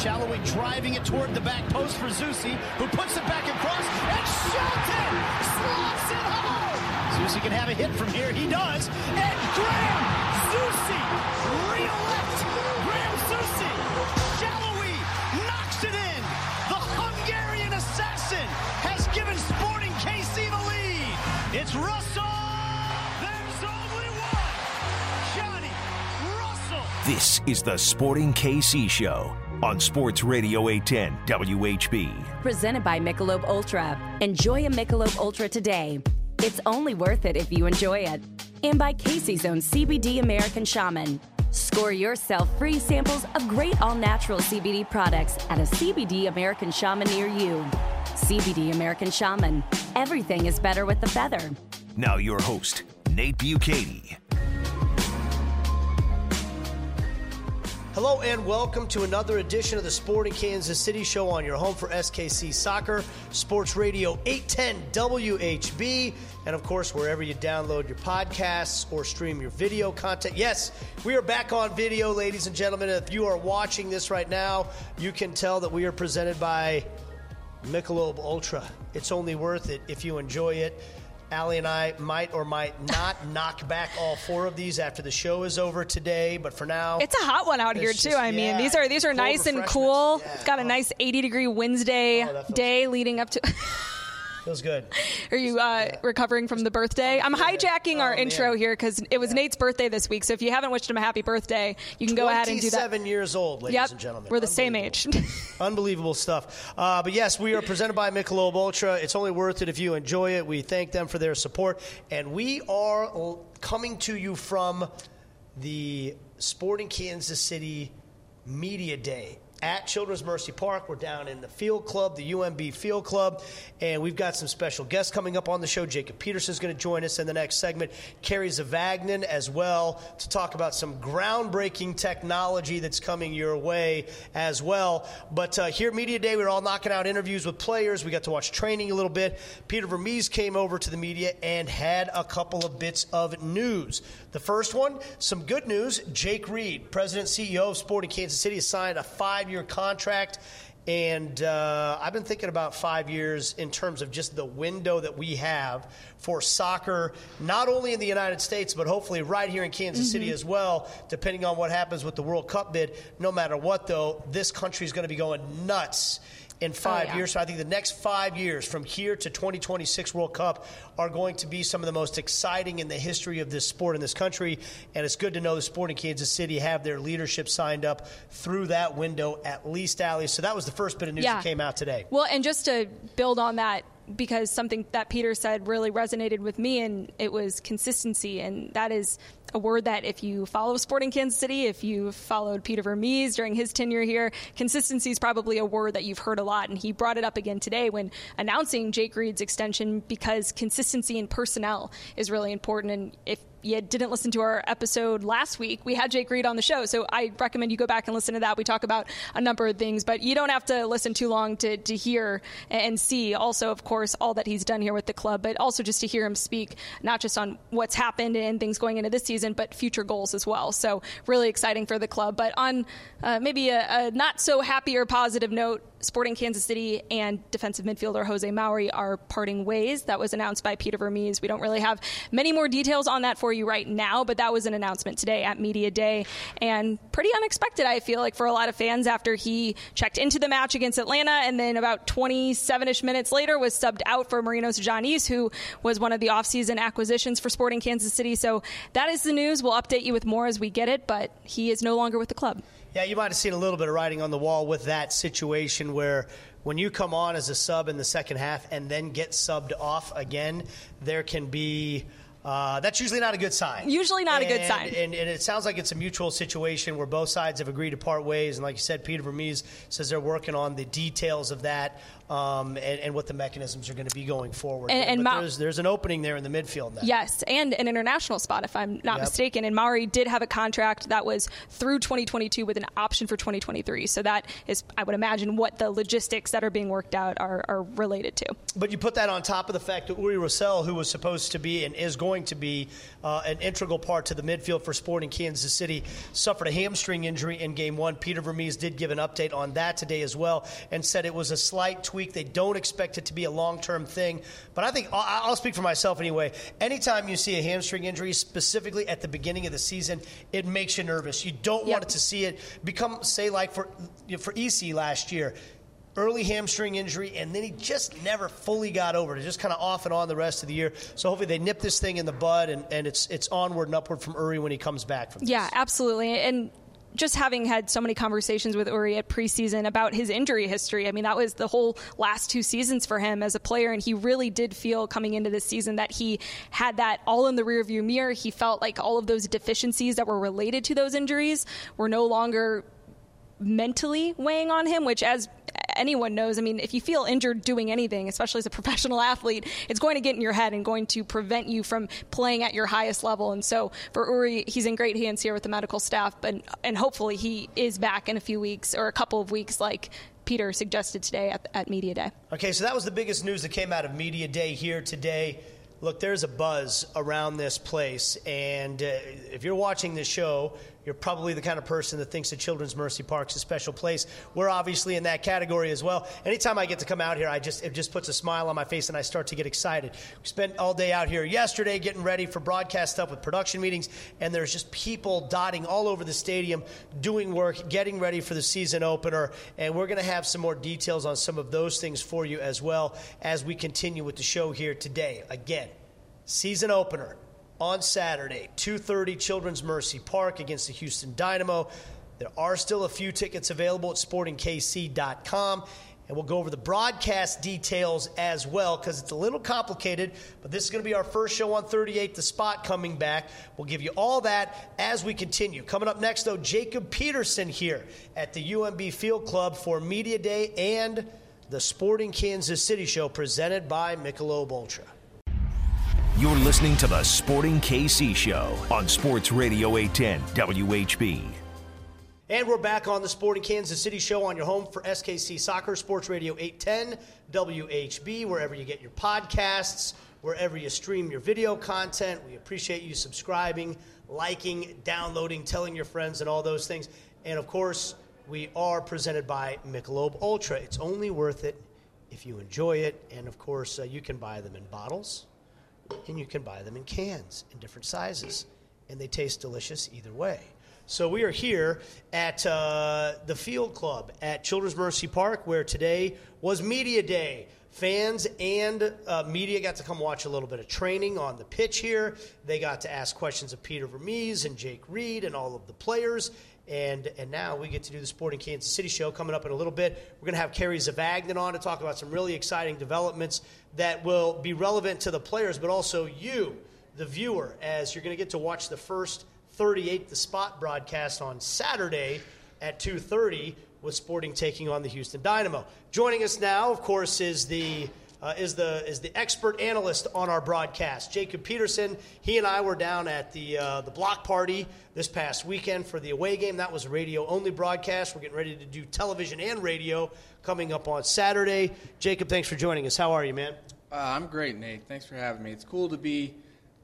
Salloi driving it toward the back post for Zusi, who puts it back across, and Shelton slots it home. Zusi can have a hit from here. He does. And Graham Zusi, real left. Graham Zusi. Salloi knocks it in. The Hungarian assassin has given Sporting KC the lead. It's Russell. This is the Sporting KC Show on Sports Radio 810 WHB. Presented by Michelob Ultra. Enjoy a Michelob Ultra today. It's only worth it if you enjoy it. And by KC's own CBD American Shaman. Score yourself free samples of great all natural CBD products at a CBD American Shaman near you. CBD American Shaman. Everything is better with the feather. Now, your host, Nate Bukaty. Hello and welcome to another edition of the Sporting Kansas City Show on your home for SKC Soccer, Sports Radio 810 WHB, and of course, wherever you download your podcasts or stream your video content. Yes, we are back on video, ladies and gentlemen. If you are watching this right now, you can tell that we are presented by Michelob Ultra. It's only worth it if you enjoy it. Aly and I might or might not knock back all four of these after the show is over today, but for now, It's a hot one out here It's too. just- I mean, yeah, these are these are nice and cool. Yeah. It's got a nice 80 degree Wednesday Oh, day leading up to. feels good. are you uh, recovering from the birthday? I'm hijacking our Oh, man. intro here because it was Nate's birthday this week. So if you haven't wished him a happy birthday, you can go ahead and do that. 27 years old, ladies Yep, and gentlemen. we're the same age. Unbelievable. Stuff. Uh, but yes, we are presented by Michelob Ultra. It's only worth it if you enjoy it. We thank them for their support. And we are coming to you from the Sporting Kansas City Media Day at Children's Mercy Park. We're down in the Field Club, the UMB Field Club, and we've got some special guests coming up on the show. Jacob Peterson is going to join us in the next segment. Kerry Zavagnin as well to talk about some groundbreaking technology that's coming your way as well. But uh, here at Media Day, we are all knocking out interviews with players. We got to watch training a little bit. Peter Vermes came over to the media and had a couple of bits of news. The first one, some good news. Jake Reed, President CEO of Sporting Kansas City, signed a five year contract. And uh, I've been thinking about five years in terms of just the window that we have for soccer, not only in the United States, but hopefully right here in Kansas City as well, depending on what happens with the World Cup bid. No matter what, though, this country is going to be going nuts in five oh, yeah. years. So I think the next five years, from here to 2026 World Cup, are going to be some of the most exciting in the history of this sport in this country. And it's good to know the Sporting Kansas City have their leadership signed up through that window, at least, Aly. So that was the first bit of news Yeah. that came out today. Well, and just to build on that, because something that Peter said really resonated with me, and it was consistency. And that is a word that if you follow Sporting Kansas City, if you followed Peter Vermes during his tenure here, consistency is probably a word that you've heard a lot. And he brought it up again today when announcing Jake Reed's extension because consistency in personnel is really important. And if you didn't listen to our episode last week, we had Jake Reed on the show. So I recommend you go back and listen to that. We talk about a number of things, but you don't have to listen too long to, to hear and see also, of course, all that he's done here with the club, but also just to hear him speak, not just on what's happened and things going into this season, but future goals as well. So really exciting for the club. But on uh, maybe a, a not so happy or positive note, Sporting Kansas City and defensive midfielder Jose Mauri are parting ways. That was announced by Peter Vermes. We don't really have many more details on that for you right now, but that was an announcement today at Media Day and pretty unexpected, I feel like, for a lot of fans after he checked into the match against Atlanta and then about 27 ish minutes later was subbed out for Marinos Tzionis, who was one of the offseason acquisitions for Sporting Kansas City. So that is the news. We'll update you with more as we get it, but he is no longer with the club. Yeah, you might have seen a little bit of writing on the wall with that situation where when you come on as a sub in the second half and then get subbed off again, there can be. Uh, that's usually not a good sign. Usually not a good sign. And, and it sounds like it's a mutual situation where both sides have agreed to part ways. And like you said, Peter Vermes says they're working on the details of that um, and, and what the mechanisms are going to be going forward. And- and Ma- there's, there's an opening there in the midfield now. Yes, and an international spot, if I'm not Yep. mistaken. And Mauri did have a contract that was through 2022 with an option for 2023. So that is, I would imagine, what the logistics that are being worked out are, are related to. But you put that on top of the fact that Uri Rosell, who was supposed to be and is going to be uh, an integral part to the midfield for Sporting Kansas City, suffered a hamstring injury in game one. Peter Vermes did give an update on that today as well and said it was a slight tweak. They don't expect it to be a long term thing. But I think I'll speak for myself anyway. Anytime you see a hamstring injury, specifically at the beginning of the season, it makes you nervous. You don't yep. want to see it become, say, like for, for EC last year early hamstring injury, and then he just never fully got over it. Just kind of off and on the rest of the year. So hopefully they nip this thing in the bud, and, and it's it's onward and upward from Uri when he comes back from. This. Yeah, absolutely, and. Just having had so many conversations with Uri at preseason about his injury history, I mean, that was the whole last two seasons for him as a player. And he really did feel coming into this season that he had that all in the rearview mirror. He felt like all of those deficiencies that were related to those injuries were no longer mentally weighing on him, which, as anyone knows, I mean, if you feel injured doing anything, especially as a professional athlete, it's going to get in your head and going to prevent you from playing at your highest level. And so for Uri, he's in great hands here with the medical staff, but and hopefully he is back in a few weeks or a couple of weeks, like Peter suggested today at, at Media Day. Okay, so that was the biggest news that came out of Media Day here today. Look, there's a buzz around this place, and uh, if you're watching this show, you're probably the kind of person that thinks that Children's Mercy Park's is a special place. We're obviously in that category as well. Anytime I get to come out here, I just it just puts a smile on my face and I start to get excited. We spent all day out here yesterday getting ready for broadcast stuff with production meetings, and there's just people dotting all over the stadium doing work, getting ready for the season opener, and we're going to have some more details on some of those things for you as well as we continue with the show here today. Again, season opener on Saturday, 2:30 Children's Mercy Park against the Houston Dynamo. There are still a few tickets available at sportingkc.com. And we'll go over the broadcast details as well because it's a little complicated. But this is going to be our first show on 38, the spot coming back. We'll give you all that as we continue. Coming up next, though, Jacob Peterson here at the UMB Field Club for Media Day and the Sporting Kansas City Show presented by Michelob Ultra. You're listening to the Sporting KC Show on Sports Radio 810 WHB. And we're back on the Sporting Kansas City Show on your home for SKC Soccer, Sports Radio 810 WHB, wherever you get your podcasts, wherever you stream your video content. We appreciate you subscribing, liking, downloading, telling your friends, and all those things. And of course, we are presented by Michelob Ultra. It's only worth it if you enjoy it. And of course, uh, you can buy them in bottles and you can buy them in cans in different sizes, and they taste delicious either way. So we are here at uh, the Field Club at Children's Mercy Park, where today was Media Day. Fans and uh, media got to come watch a little bit of training on the pitch here. They got to ask questions of Peter Vermes and Jake Reed and all of the players. And, and now we get to do the Sporting Kansas City show coming up in a little bit. We're going to have Kerry Zavagnin on to talk about some really exciting developments that will be relevant to the players, but also you, the viewer, as you're going to get to watch the first 38 The Spot broadcast on Saturday at 2.30 with Sporting taking on the Houston Dynamo. Joining us now, of course, is the uh, is the is the expert analyst on our broadcast, Jacob Peterson. He and I were down at the uh, the block party this past weekend for the away game. That was radio only broadcast. We're getting ready to do television and radio coming up on Saturday. Jacob, thanks for joining us. How are you, man? Uh, I'm great, Nate. Thanks for having me. It's cool to be.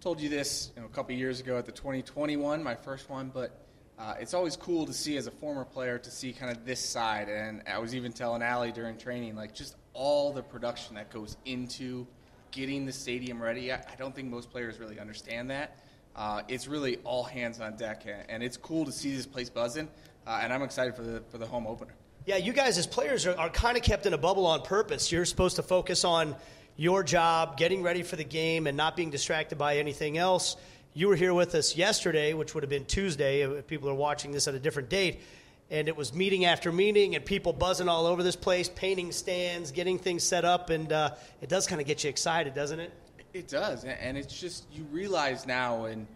Told you this you know, a couple years ago at the 2021, my first one, but uh, it's always cool to see as a former player to see kind of this side. And I was even telling Aly during training, like just all the production that goes into getting the stadium ready. I, I don't think most players really understand that. Uh, it's really all hands on deck, and it's cool to see this place buzzing. Uh, and I'm excited for the for the home opener. Yeah, you guys as players are, are kind of kept in a bubble on purpose. You're supposed to focus on your job, getting ready for the game, and not being distracted by anything else. You were here with us yesterday, which would have been Tuesday if people are watching this at a different date and it was meeting after meeting and people buzzing all over this place, painting stands, getting things set up, and uh, it does kind of get you excited, doesn't it? It does, and it's just you realize now, and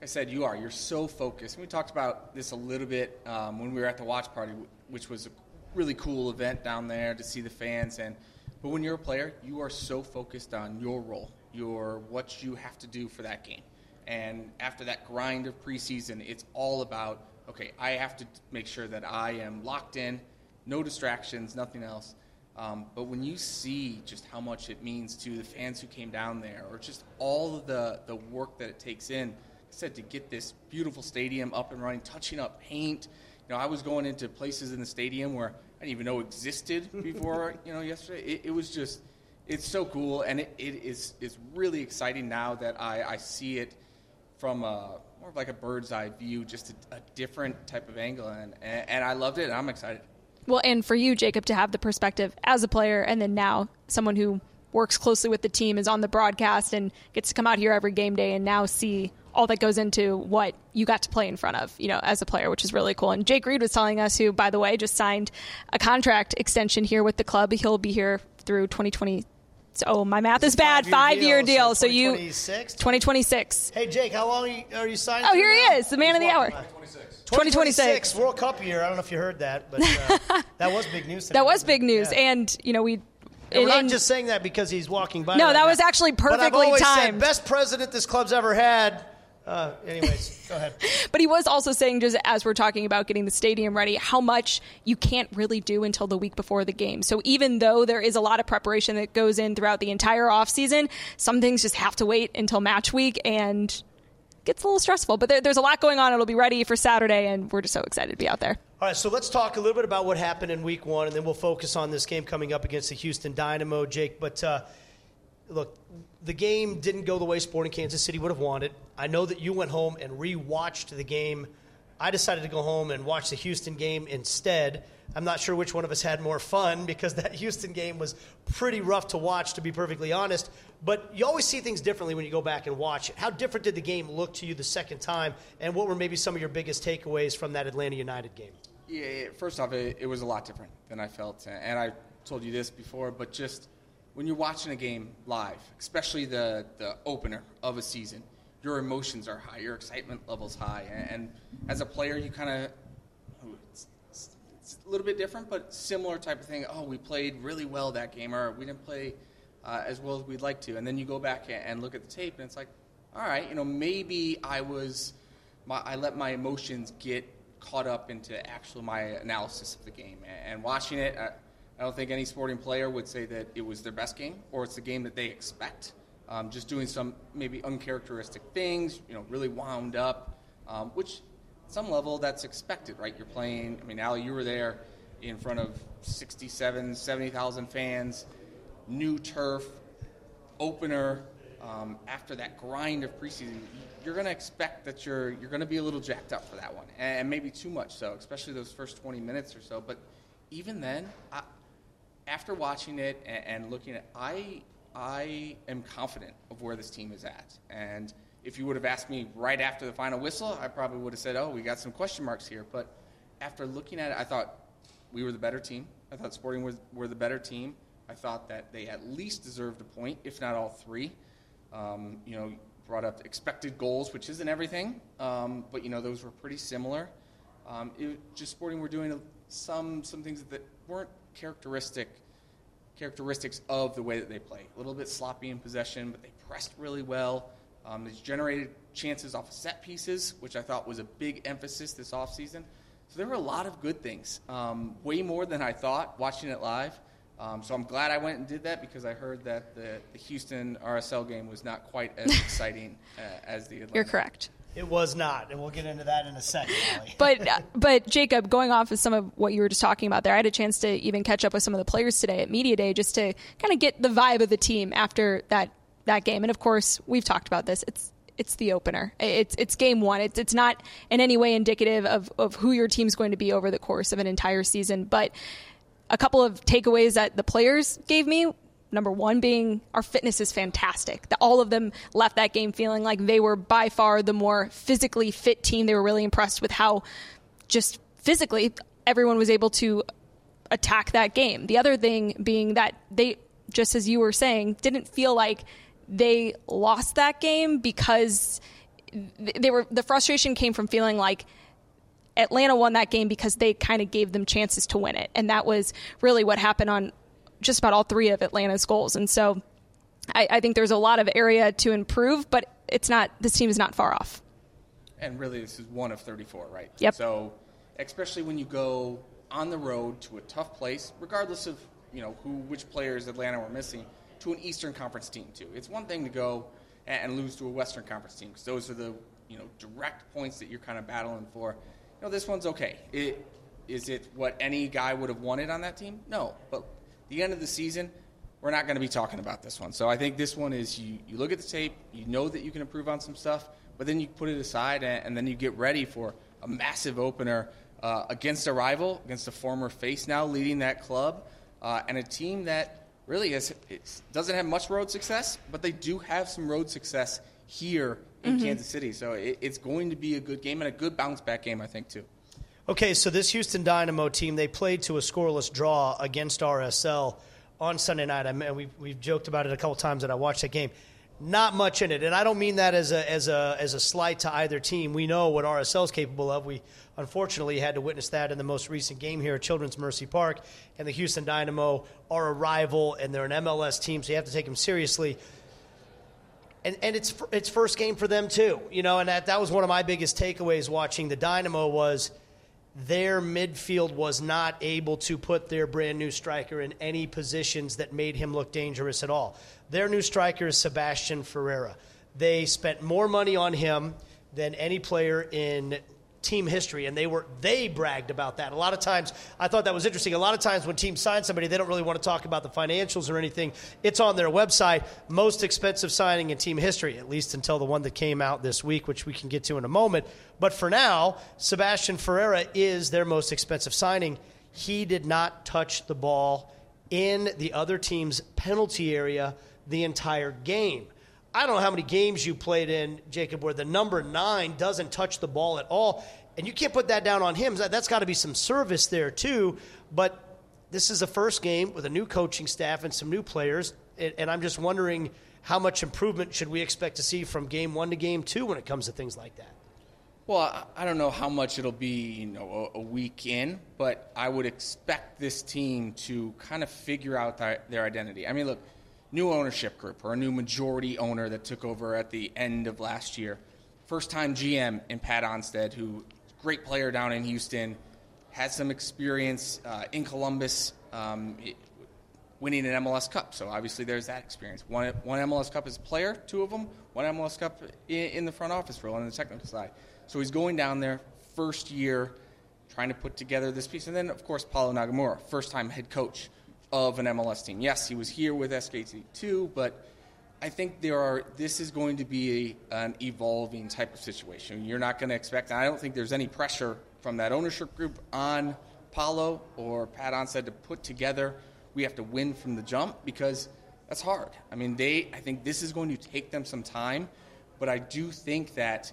I said, you are you're so focused. And we talked about this a little bit um, when we were at the watch party, which was a really cool event down there to see the fans. And but when you're a player, you are so focused on your role, your what you have to do for that game. And after that grind of preseason, it's all about okay, I have to make sure that I am locked in, no distractions, nothing else. Um, but when you see just how much it means to the fans who came down there, or just all of the, the work that it takes in, like I said, to get this beautiful stadium up and running, touching up paint. You know, I was going into places in the stadium where I didn't even know existed before, you know, yesterday. It, it was just, it's so cool, and it, it is it's really exciting now that I, I see it from a, more of like a bird's eye view, just a, a different type of angle, and, and, I loved it, and I'm excited. Well, and for you, Jacob, to have the perspective as a player and then now someone who works closely with the team, is on the broadcast, and gets to come out here every game day and now see all that goes into what you got to play in front of, you know, as a player, which is really cool. And Jake Reed was telling us, who, by the way, just signed a contract extension here with the club. He'll be here through 2020. Oh, my math is bad. Five year deal. deal. So, so you 2026. Hey Jake, how long are you, are you signed? Oh, here he is, the man He's of the hour. 2026. World Cup year. I don't know if you heard that, but uh, that was big news. Today, that was big news, yeah. and you know we. And we're not just saying that because he's walking by. No, right that now. was actually perfectly but I've always timed. Said, best president this club's ever had. Uh, anyways, go ahead. But he was also saying, just as we're talking about getting the stadium ready, how much you can't really do until the week before the game. So even though there is a lot of preparation that goes in throughout the entire offseason, some things just have to wait until match week and gets a little stressful. But there, there's a lot going on. It'll be ready for Saturday, and we're just so excited to be out there. All right, so let's talk a little bit about what happened in week one, and then we'll focus on this game coming up against the Houston Dynamo, Jake. But uh, look, the game didn't go the way Sporting Kansas City would have wanted. I know that you went home and rewatched the game. I decided to go home and watch the Houston game instead. I'm not sure which one of us had more fun because that Houston game was pretty rough to watch, to be perfectly honest. But you always see things differently when you go back and watch it. How different did the game look to you the second time, and what were maybe some of your biggest takeaways from that Atlanta United game? Yeah, first off, it, it was a lot different than I felt, and I told you this before, but just when you're watching a game live, especially the, the opener of a season, your emotions are high, your excitement level's high, and, and as a player, you kind of it's, it's, a little bit different, but similar type of thing. Oh, we played really well that game, or we didn't play uh, as well as we'd like to, and then you go back and look at the tape, and it's like, all right, you know, maybe I was, my, I let my emotions get caught up into actual my analysis of the game, and watching it. Uh, I don't think any sporting player would say that it was their best game or it's the game that they expect. Um, just doing some maybe uncharacteristic things, you know, really wound up, um, which some level that's expected, right? You're playing, I mean, Aly, you were there in front of 67, 70,000 fans, new turf, opener. Um, after that grind of preseason, you're going to expect that you're you're going to be a little jacked up for that one, and maybe too much so, especially those first 20 minutes or so. But even then, I, after watching it and, and looking at, I I am confident of where this team is at. And if you would have asked me right after the final whistle, I probably would have said, "Oh, we got some question marks here." But after looking at it, I thought we were the better team. I thought Sporting was were the better team. I thought that they at least deserved a point, if not all three. Um, you know, brought up expected goals, which isn't everything, um, but you know those were pretty similar. Um, it, just Sporting were doing some some things that weren't characteristic characteristics of the way that they play. A little bit sloppy in possession, but they pressed really well. Um, they generated chances off of set pieces, which I thought was a big emphasis this offseason. So there were a lot of good things, um, way more than I thought watching it live. Um, so I'm glad I went and did that because I heard that the, the Houston RSL game was not quite as exciting uh, as the Atlanta. You're correct. It was not, and we'll get into that in a second. but uh, but Jacob, going off of some of what you were just talking about there, I had a chance to even catch up with some of the players today at media day just to kind of get the vibe of the team after that that game. And of course, we've talked about this. It's it's the opener. It's it's game one. It's it's not in any way indicative of of who your team's going to be over the course of an entire season, but a couple of takeaways that the players gave me Number one being our fitness is fantastic. All of them left that game feeling like they were by far the more physically fit team. They were really impressed with how just physically everyone was able to attack that game. The other thing being that they, just as you were saying, didn't feel like they lost that game because they were the frustration came from feeling like Atlanta won that game because they kind of gave them chances to win it. And that was really what happened on just about all three of Atlanta's goals. And so I, I think there's a lot of area to improve, but it's not, this team is not far off. And really, this is one of 34, right? Yep. So, especially when you go on the road to a tough place, regardless of you know, who which players Atlanta were missing to an Eastern Conference team too. It's one thing to go and lose to a Western Conference team because those are the you know direct points that you're kind of battling for. You know, this one's okay. It, is it what any guy would have wanted on that team? No, but the end of the season, we're not going to be talking about this one. So I think this one is you, you look at the tape, you know that you can improve on some stuff, but then you put it aside and, and then you get ready for a massive opener uh, against a rival, against a former face now leading that club, uh, and a team that really is, doesn't have much road success, but they do have some road success here in mm-hmm. Kansas City. So it, it's going to be a good game and a good bounce back game, I think, too. Okay, so this Houston Dynamo team, they played to a scoreless draw against RSL on Sunday night. I mean, we've, we've joked about it a couple times that I watched that game. Not much in it, and I don't mean that as a as a as a slight to either team. We know what RSL is capable of. We unfortunately had to witness that in the most recent game here at Children's Mercy Park, and the Houston Dynamo are a rival, and they're an MLS team, so you have to take them seriously. And, and it's it's first game for them too, you know, and that that was one of my biggest takeaways watching the Dynamo was their midfield was not able to put their brand new striker in any positions that made him look dangerous at all. Their new striker is Sebastian Ferreira. They spent more money on him than any player in team history, and they were they bragged about that. A lot of times, I thought that was interesting. A lot of times, when teams sign somebody, they don't really want to talk about the financials or anything. It's on their website. Most expensive signing in team history, at least until the one that came out this week, which we can get to in a moment. But for now, Sebastian Ferreira is their most expensive signing. He did not touch the ball in the other team's penalty area the entire game. I don't know how many games you played in, Jacob, where the number nine doesn't touch the ball at all. And you can't put that down on him. That's got to be some service there, too. But this is a first game with a new coaching staff and some new players. And I'm just wondering how much improvement should we expect to see from game one to game two when it comes to things like that? Well, I don't know how much it'll be, you know, a week in, but I would expect this team to kind of figure out their identity. I mean, look, new ownership group or a new majority owner that took over at the end of last year. First time GM in Pat Onstad, who great player down in Houston, had some experience uh, in Columbus, um, winning an MLS Cup. So obviously there's that experience. One, one MLS Cup as a player, two of them. One MLS Cup in, in the front office role on the technical side. So he's going down there, first year, trying to put together this piece. And then, of course, Paulo Nagamura, first time head coach of an MLS team. Yes, he was here with SKC two, but I think there are. This is going to be a, an evolving type of situation. You're not going to expect. I don't think there's any pressure from that ownership group on Paulo or Pat Onstad to put together. We have to win from the jump because that's hard. I mean, they. I think this is going to take them some time, but I do think that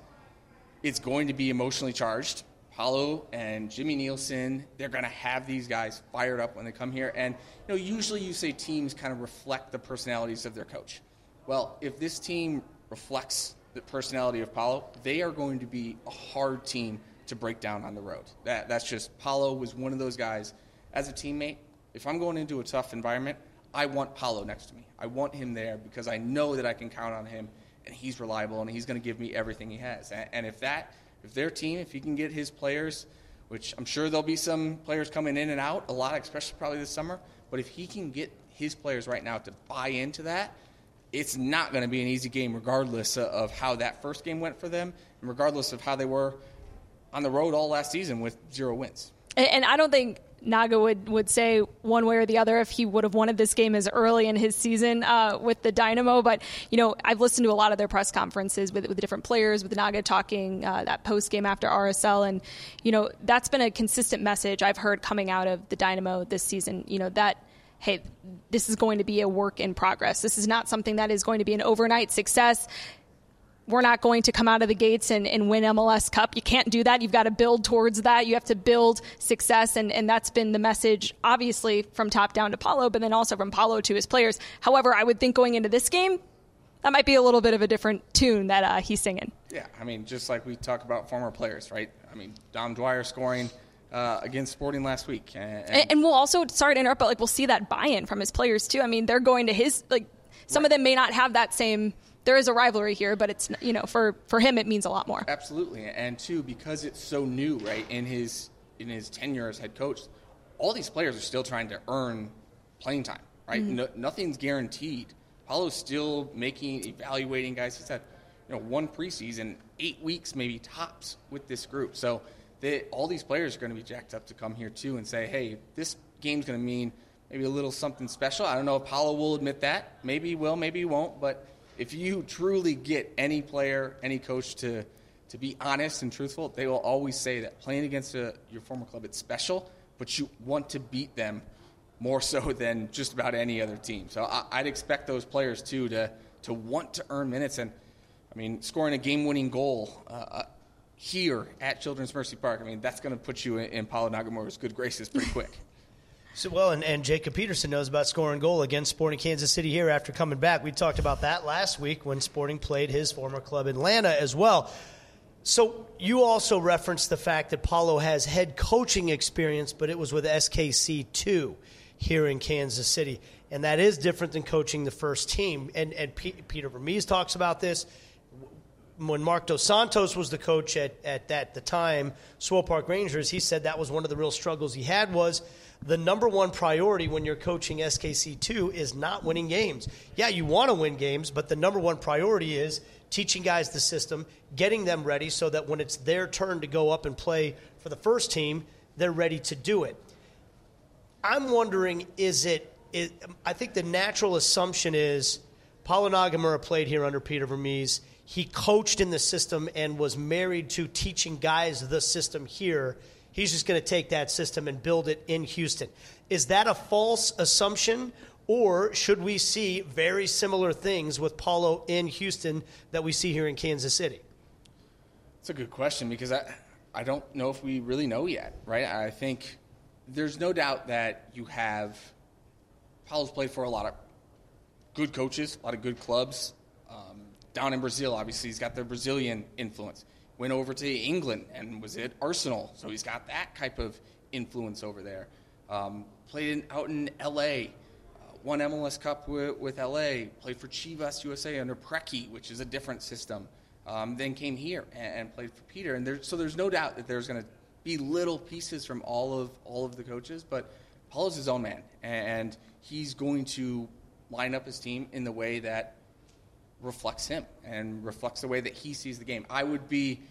it's going to be emotionally charged. Paulo and Jimmy Nielsen, they're going to have these guys fired up when they come here. And you know, usually you say teams kind of reflect the personalities of their coach. Well, if this team reflects the personality of Paulo, they are going to be a hard team to break down on the road. That, that's just Paulo was one of those guys. As a teammate, if I'm going into a tough environment, I want Paulo next to me. I want him there because I know that I can count on him and he's reliable and he's going to give me everything he has. And, and if that if their team, if he can get his players, which I'm sure there'll be some players coming in and out, a lot, especially probably this summer, but if he can get his players right now to buy into that, it's not going to be an easy game, regardless of how that first game went for them, and regardless of how they were on the road all last season with zero wins. And I don't think Naga would, would say one way or the other if he would have wanted this game as early in his season uh, with the Dynamo. But, you know, I've listened to a lot of their press conferences with, with the different players, with Naga talking uh, that post game after RSL. And, you know, that's been a consistent message I've heard coming out of the Dynamo this season. You know, that hey, this is going to be a work in progress. This is not something that is going to be an overnight success we're not going to come out of the gates and, and win MLS Cup. You can't do that. You've got to build towards that. You have to build success. And, and that's been the message, obviously, from top down to Paulo, but then also from Paulo to his players. However, I would think going into this game, that might be a little bit of a different tune that uh, he's singing. Yeah, I mean, just like we talk about former players, right? I mean, Dom Dwyer scoring. Uh, against Sporting last week, and, and, and, we'll also sorry to interrupt, but like we'll see that buy-in from his players too. I mean, they're going to his like some right. of them may not have that same there is a rivalry here, but it's you know for for him it means a lot more. Absolutely, and two because it's so new, right? In his in his tenure as head coach, all these players are still trying to earn playing time, right? Mm-hmm. No, nothing's guaranteed. Paulo's still making, evaluating guys. He's had, you know, one preseason, eight weeks maybe tops with this group. So they, all these players are going to be jacked up to come here too and say, hey, this game's going to mean maybe a little something special. I don't know if Paulo will admit that. Maybe he will, maybe he won't. But if you truly get any player, any coach to to be honest and truthful, they will always say that playing against a, your former club it's special, but you want to beat them more so than just about any other team. So I, would expect those players too to to want to earn minutes and. I mean, scoring a game-winning goal uh, uh here at Children's Mercy Park, I mean, that's going to put you in, in Paulo Nagamura's good graces pretty quick. So well, and, and Jacob Peterson knows about scoring goal against Sporting Kansas City here after coming back. We talked about that last week when Sporting played his former club Atlanta as well. So you also referenced the fact that Paulo has head coaching experience, but it was with SKC two here in Kansas City, and that is different than coaching the first team. And and P- Peter Vermes talks about this. When Marc Dos Santos was the coach at, at that the time, Swope Park Rangers, he said that was one of the real struggles he had was – the number one priority when you're coaching SKC2 is not winning games. Yeah, you want to win games, but the number one priority is teaching guys the system, getting them ready so that when it's their turn to go up and play for the first team, they're ready to do it. I'm wondering is it, is, I think the natural assumption is Paulo Nagamura played here under Peter Vermes. He coached in the system and was married to teaching guys the system here He's just going to take that system and build it in Houston. Is that a false assumption, or should we see very similar things with Paulo in Houston that we see here in Kansas City? It's a good question because I, I don't know if we really know yet, right? I think there's no doubt that you have Paulo's played for a lot of good coaches, a lot of good clubs. Down in Brazil, obviously, he's got the Brazilian influence went over to England and was at Arsenal, so he's got that type of influence over there. Um, played in, out in L.A., uh, won MLS Cup with, with, L.A., played for Chivas USA under Preki, which is a different system. Um, then came here and, and, played for Peter, and there, so there's no doubt that there's going to be little pieces from all of all of the coaches, but Paulo's his own man, and he's going to line up his team in the way that reflects him and reflects the way that he sees the game. I would be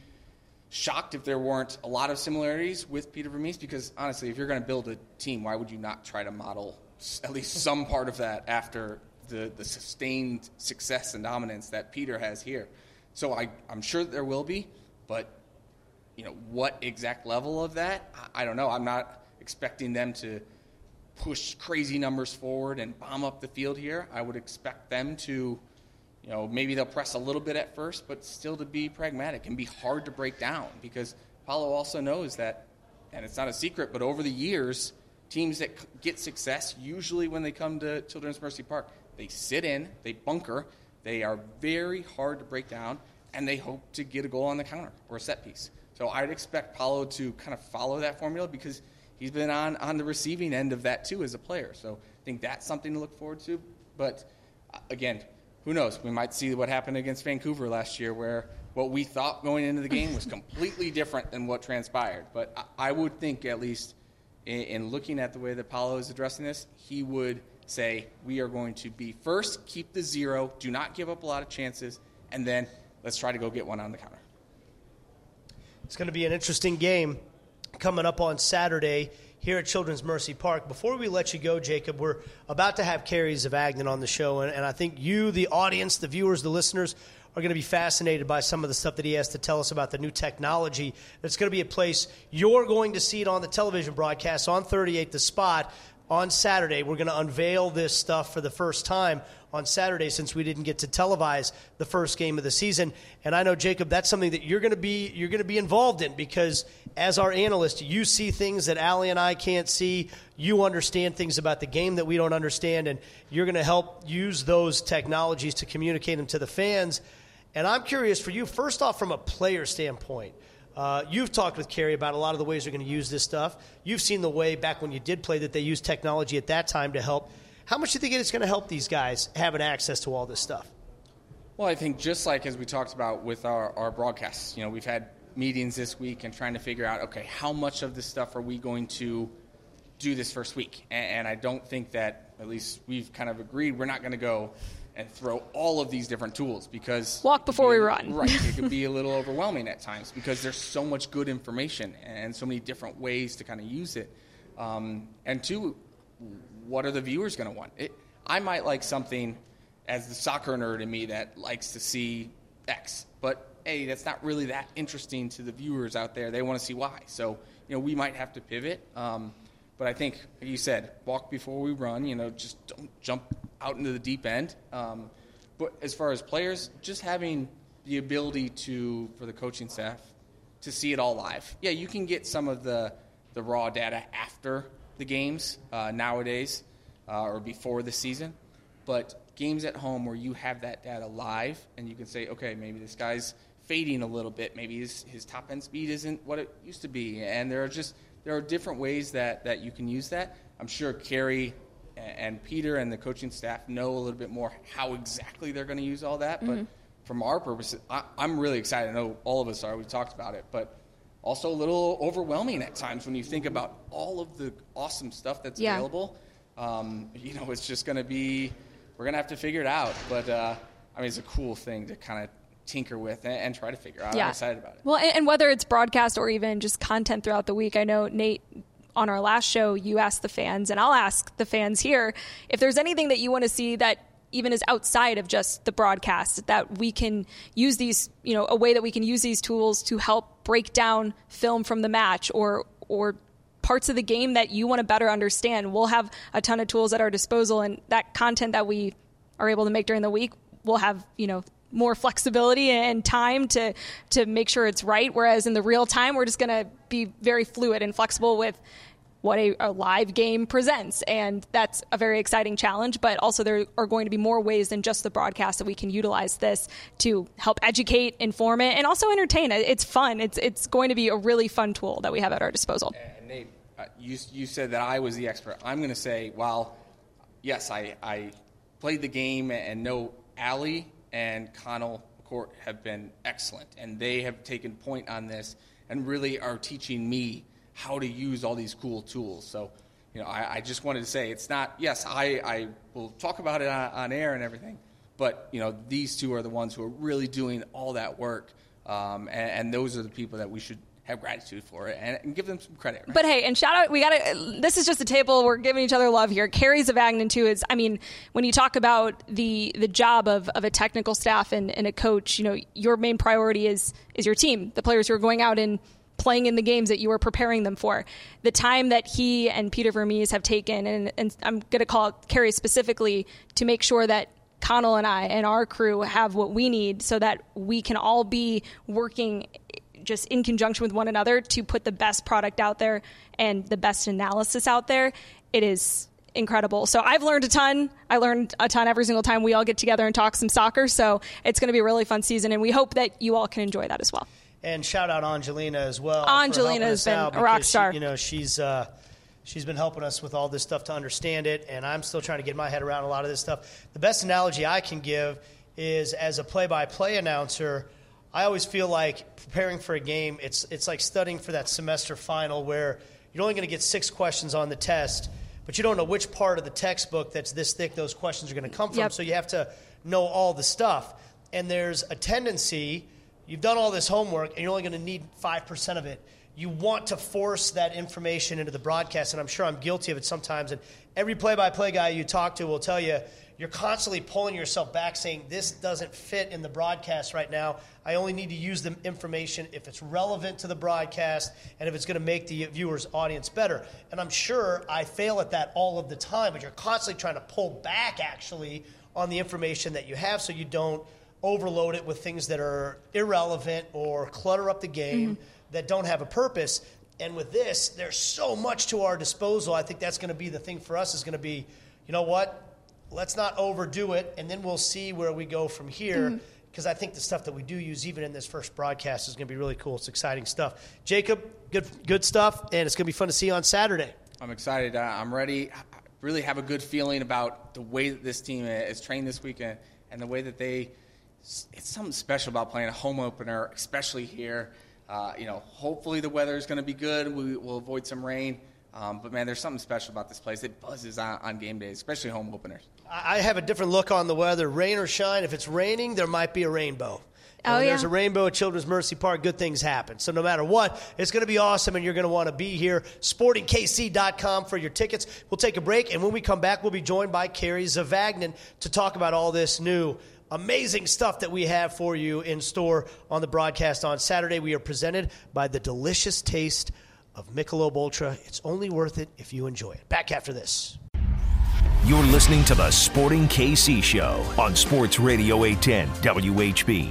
shocked if there weren't a lot of similarities with Peter Vermes because honestly, if you're going to build a team, why would you not try to model at least some part of that after the, the sustained success and dominance that Peter has here? So I, I'm sure there will be, but you know what exact level of that? I, I don't know. I'm not expecting them to push crazy numbers forward and bomb up the field here. I would expect them to you know, maybe they'll press a little bit at first, but still to be pragmatic and be hard to break down because Paulo also knows that, and it's not a secret, but over the years, teams that get success, usually when they come to Children's Mercy Park, they sit in, they bunker, they are very hard to break down, and they hope to get a goal on the counter or a set piece. So I'd expect Paulo to kind of follow that formula because he's been on, on the receiving end of that too as a player. So I think that's something to look forward to. But uh, again, who knows? We might see what happened against Vancouver last year, where what we thought going into the game was completely different than what transpired. But I would think, at least in looking at the way that Paulo is addressing this, he would say, We are going to be first, keep the zero, do not give up a lot of chances, and then let's try to go get one on the counter. It's going to be an interesting game coming up on Saturday here at Children's Mercy Park. Before we let you go, Jacob, we're about to have Kerry Zavagnin on the show, and, and I think you, the audience, the viewers, the listeners, are going to be fascinated by some of the stuff that he has to tell us about the new technology that's going to be a place you're going to see it on the television broadcast on 38 The Spot on Saturday. We're going to unveil this stuff for the first time on Saturday since we didn't get to televise the first game of the season. And I know Jacob, that's something that you're going to be you're going to be involved in because as our analyst, you see things that Aly and I can't see. You understand things about the game that we don't understand, and you're going to help use those technologies to communicate them to the fans. And I'm curious for you, first off, from a player standpoint. Uh, you've talked with Kerry about a lot of the ways they're going to use this stuff. You've seen the way back when you did play that they used technology at that time to help. How much do you think it's going to help these guys having access to all this stuff? Well, I think just like as we talked about with our, our broadcasts, you know, we've had meetings this week and trying to figure out, okay, how much of this stuff are we going to do this first week. And, and I don't think that, at least we've kind of agreed, we're not going to go and throw all of these different tools because walk before be, we run. Right, it can be a little overwhelming at times because there's so much good information and so many different ways to kind of use it. Um, and two, what are the viewers going to want? It, I might like something as the soccer nerd in me that likes to see X, but hey, that's not really that interesting to the viewers out there. They want to see Y. So you know, we might have to pivot. Um, but I think, like you said, walk before we run. You know, just don't jump out into the deep end. Um, but as far as players, just having the ability to, for the coaching staff, to see it all live. Yeah, you can get some of the, the raw data after the games uh, nowadays uh, or before the season. But games at home where you have that data live and you can say, okay, maybe this guy's fading a little bit. Maybe his, his top end speed isn't what it used to be. And there are just there are different ways that, that you can use that. I'm sure Kerry and Peter and the coaching staff know a little bit more how exactly they're going to use all that. Mm-hmm. But from our purposes, I, am really excited. I know all of us are. We talked about it, but also a little overwhelming at times when you think about all of the awesome stuff that's yeah. available. Um, you know, it's just going to be we're going to have to figure it out. But uh, I mean, it's a cool thing to kind of tinker with and, and, try to figure out. Yeah. I'm excited about it. Well, and, and whether it's broadcast or even just content throughout the week, I know Nate on our last show, you asked the fans, and I'll ask the fans here if there's anything that you want to see that even is outside of just the broadcast that we can use these, you know, a way that we can use these tools to help break down film from the match or or parts of the game that you want to better understand. We'll have a ton of tools at our disposal and that content that we are able to make during the week, we'll have, you know, more flexibility and time to to make sure it's right. Whereas in the real time, we're just going to be very fluid and flexible with what a, a, live game presents. And that's a very exciting challenge. But also, there are going to be more ways than just the broadcast that we can utilize this to help educate, inform it, and also entertain. It's fun. It's it's going to be a really fun tool that we have at our disposal. And Nate, uh, you you said that I was the expert. I'm going to say, while yes, I I played the game and know Aly and Connell Court have been excellent, and they have taken point on this and really are teaching me how to use all these cool tools. So, you know, I, I just wanted to say it's not. Yes, I, I will talk about it on, on, air and everything, but you know, these two are the ones who are really doing all that work, um, and, and those are the people that we should have gratitude for it and, and give them some credit. Right? But hey, and shout out, we got to, this is just a table. We're giving each other love here. Kerry Zavagnin, too, is, I mean, when you talk about the the job of, of a technical staff and, and a coach, you know, your main priority is is your team, the players who are going out and playing in the games that you were preparing them for. The time that he and Peter Vermes have taken, and, and I'm going to call Kerry specifically to make sure that Connell and I and our crew have what we need so that we can all be working just in conjunction with one another to put the best product out there and the best analysis out there, it is incredible. So I've learned a ton. I learned a ton every single time we all get together and talk some soccer. So it's going to be a really fun season, and we hope that you all can enjoy that as well. And shout out Angelina as well. Angelina has been a rock star. She, you know, she's uh, she's been helping us with all this stuff to understand it, and I'm still trying to get my head around a lot of this stuff. The best analogy I can give is as a play-by-play announcer I always feel like preparing for a game, it's, it's like studying for that semester final where you're only going to get six questions on the test, but you don't know which part of the textbook that's this thick those questions are going to come from. Yep. So you have to know all the stuff. And there's a tendency, you've done all this homework, and you're only going to need 5% of it. You want to force that information into the broadcast, and I'm sure I'm guilty of it sometimes. And every play by play guy you talk to will tell you, you're constantly pulling yourself back saying this doesn't fit in the broadcast right now i only need to use the information if it's relevant to the broadcast and if it's going to make the viewer's audience better and i'm sure i fail at that all of the time but you're constantly trying to pull back actually on the information that you have so you don't overload it with things that are irrelevant or clutter up the game mm-hmm. That don't have a purpose and with this there's so much to our disposal i think that's going to be the thing for us is going to be you know what let's not overdo it, and then we'll see where we go from here. Because mm-hmm. I think the stuff that we do use, even in this first broadcast, is going to be really cool. It's exciting stuff. Jacob, good good stuff, and it's going to be fun to see you on Saturday. I'm excited. Uh, I'm ready. I really have a good feeling about the way that this team is trained this weekend and the way that they. It's something special about playing a home opener, especially here. Uh, you know, hopefully the weather is going to be good. We will avoid some rain, Um, but man, there's something special about this place. It buzzes on, on game days, especially home openers. I have a different look on the weather, rain or shine. If it's raining, there might be a rainbow. Oh, when yeah. There's a rainbow at Children's Mercy Park. Good things happen. So no matter what, it's going to be awesome, and you're going to want to be here. SportingKC.com for your tickets. We'll take a break, and when we come back, we'll be joined by Kerry Zavagnin to talk about all this new amazing stuff that we have for you in store on the broadcast on Saturday. We are presented by the delicious taste of Michelob Ultra. It's only worth it if you enjoy it. Back after this. You're listening to the Sporting KC Show on Sports Radio 810 WHB.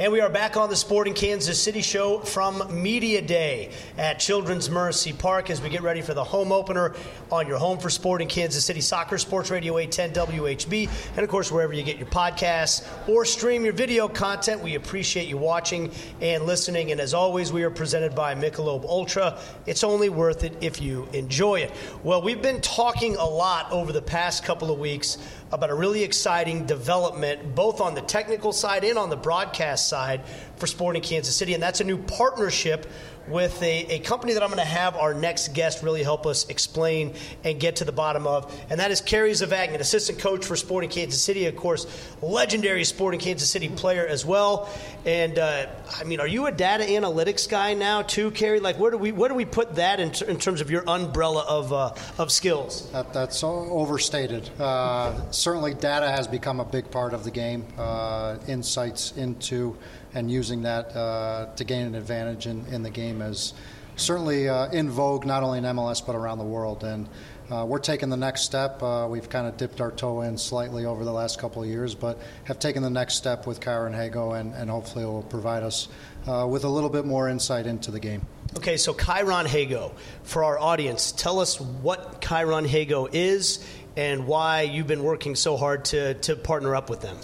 And we are back on the Sporting Kansas City show from Media Day at Children's Mercy Park as we get ready for the home opener on your home for Sporting Kansas City Soccer, Sports Radio 810 WHB, and of course, wherever you get your podcasts or stream your video content. We appreciate you watching and listening. And as always, we are presented by Michelob Ultra. It's only worth it if you enjoy it. Well, we've been talking a lot over the past couple of weeks about a really exciting development, both on the technical side and on the broadcast side for Sporting Kansas City, and that's a new partnership with a, a company that I'm going to have our next guest really help us explain and get to the bottom of, and that is Kerry Zavagnin, assistant coach for Sporting Kansas City, of course, legendary Sporting Kansas City player as well. And uh, I mean, are you a data analytics guy now too, Kerry? Like, where do we where do we put that in, ter- in terms of your umbrella of uh, of skills? That, that's overstated. Uh, certainly, data has become a big part of the game. Uh, insights into and using that uh, to gain an advantage in, in the game is certainly uh, in vogue, not only in MLS but around the world. And uh, we're taking the next step. Uh, we've kind of dipped our toe in slightly over the last couple of years, but have taken the next step with ChyronHego, and, and hopefully it will provide us uh, with a little bit more insight into the game. Okay, so ChyronHego, for our audience, tell us what ChyronHego is and why you've been working so hard to, to partner up with them.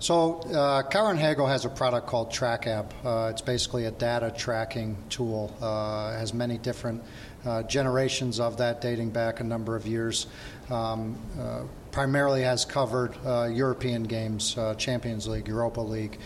So, uh, ChyronHego has a product called TRACAB. Uh, it's basically a data tracking tool. Uh, has many different uh, generations of that, dating back a number of years. Um, uh, primarily has covered uh, European games, Champions League, Europa League.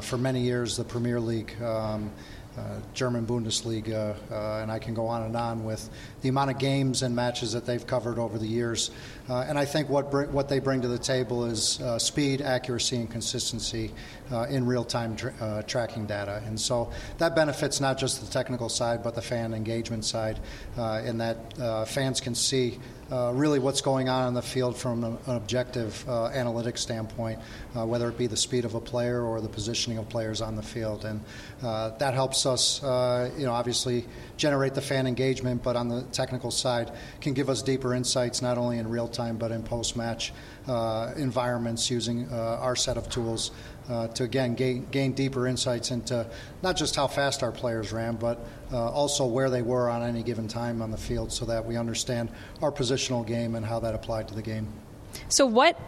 For many years, the Premier League. Um, uh, German Bundesliga, uh, and I can go on and on with the amount of games and matches that they've covered over the years. Uh, and I think what br- what they bring to the table is uh, speed, accuracy, and consistency uh, in real-time tr- uh, tracking data. And so that benefits not just the technical side, but the fan engagement side, in that fans can see. Uh, really what's going on in the field from an, objective uh, analytics standpoint, uh, whether it be the speed of a player or the positioning of players on the field, and that helps us, you know, obviously generate the fan engagement, but on the technical side, can give us deeper insights not only in real time but in post-match environments using our set of tools uh, to again gain, gain, deeper insights into not just how fast our players ran, but uh, also where they were on any given time on the field so that we understand our positional game and how that applied to the game. So, what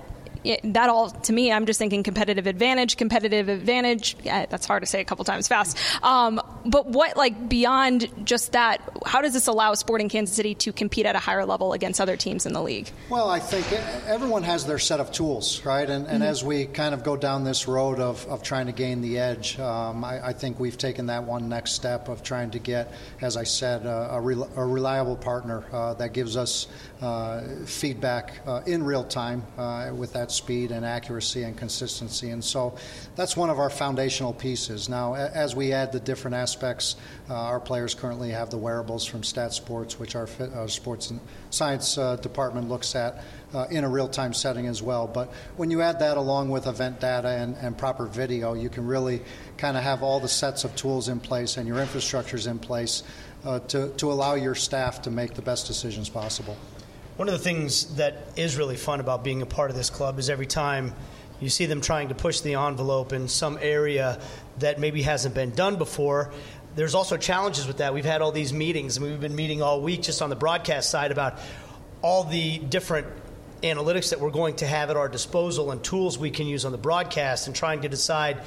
that all to me, I'm just thinking competitive advantage, competitive advantage. Yeah, that's hard to say a couple times fast. Um, but what, like, beyond just that, how does this allow Sporting Kansas City to compete at a higher level against other teams in the league? Well, I think everyone has their set of tools, right? And, and mm-hmm. as we kind of go down this road of, of trying to gain the edge, um, I, I, think we've taken that one next step of trying to get, as I said, uh, a, re- a, reliable partner uh, that gives us uh, feedback uh, in real time uh, with that speed and accuracy and consistency. And so that's one of our foundational pieces. Now, as we add the different aspects, uh, our players currently have the wearables from STATSports, which our, our sports and science uh, department looks at. Uh, in a real time setting as well. But when you add that along with event data and, and proper video, you can really kind of have all the sets of tools in place and your infrastructures in place uh, to, to allow your staff to make the best decisions possible. One of the things that is really fun about being a part of this club is every time you see them trying to push the envelope in some area that maybe hasn't been done before. There's also challenges with that. We've had all these meetings, and we've been meeting all week just on the broadcast side about all the different analytics that we're going to have at our disposal and tools we can use on the broadcast and trying to decide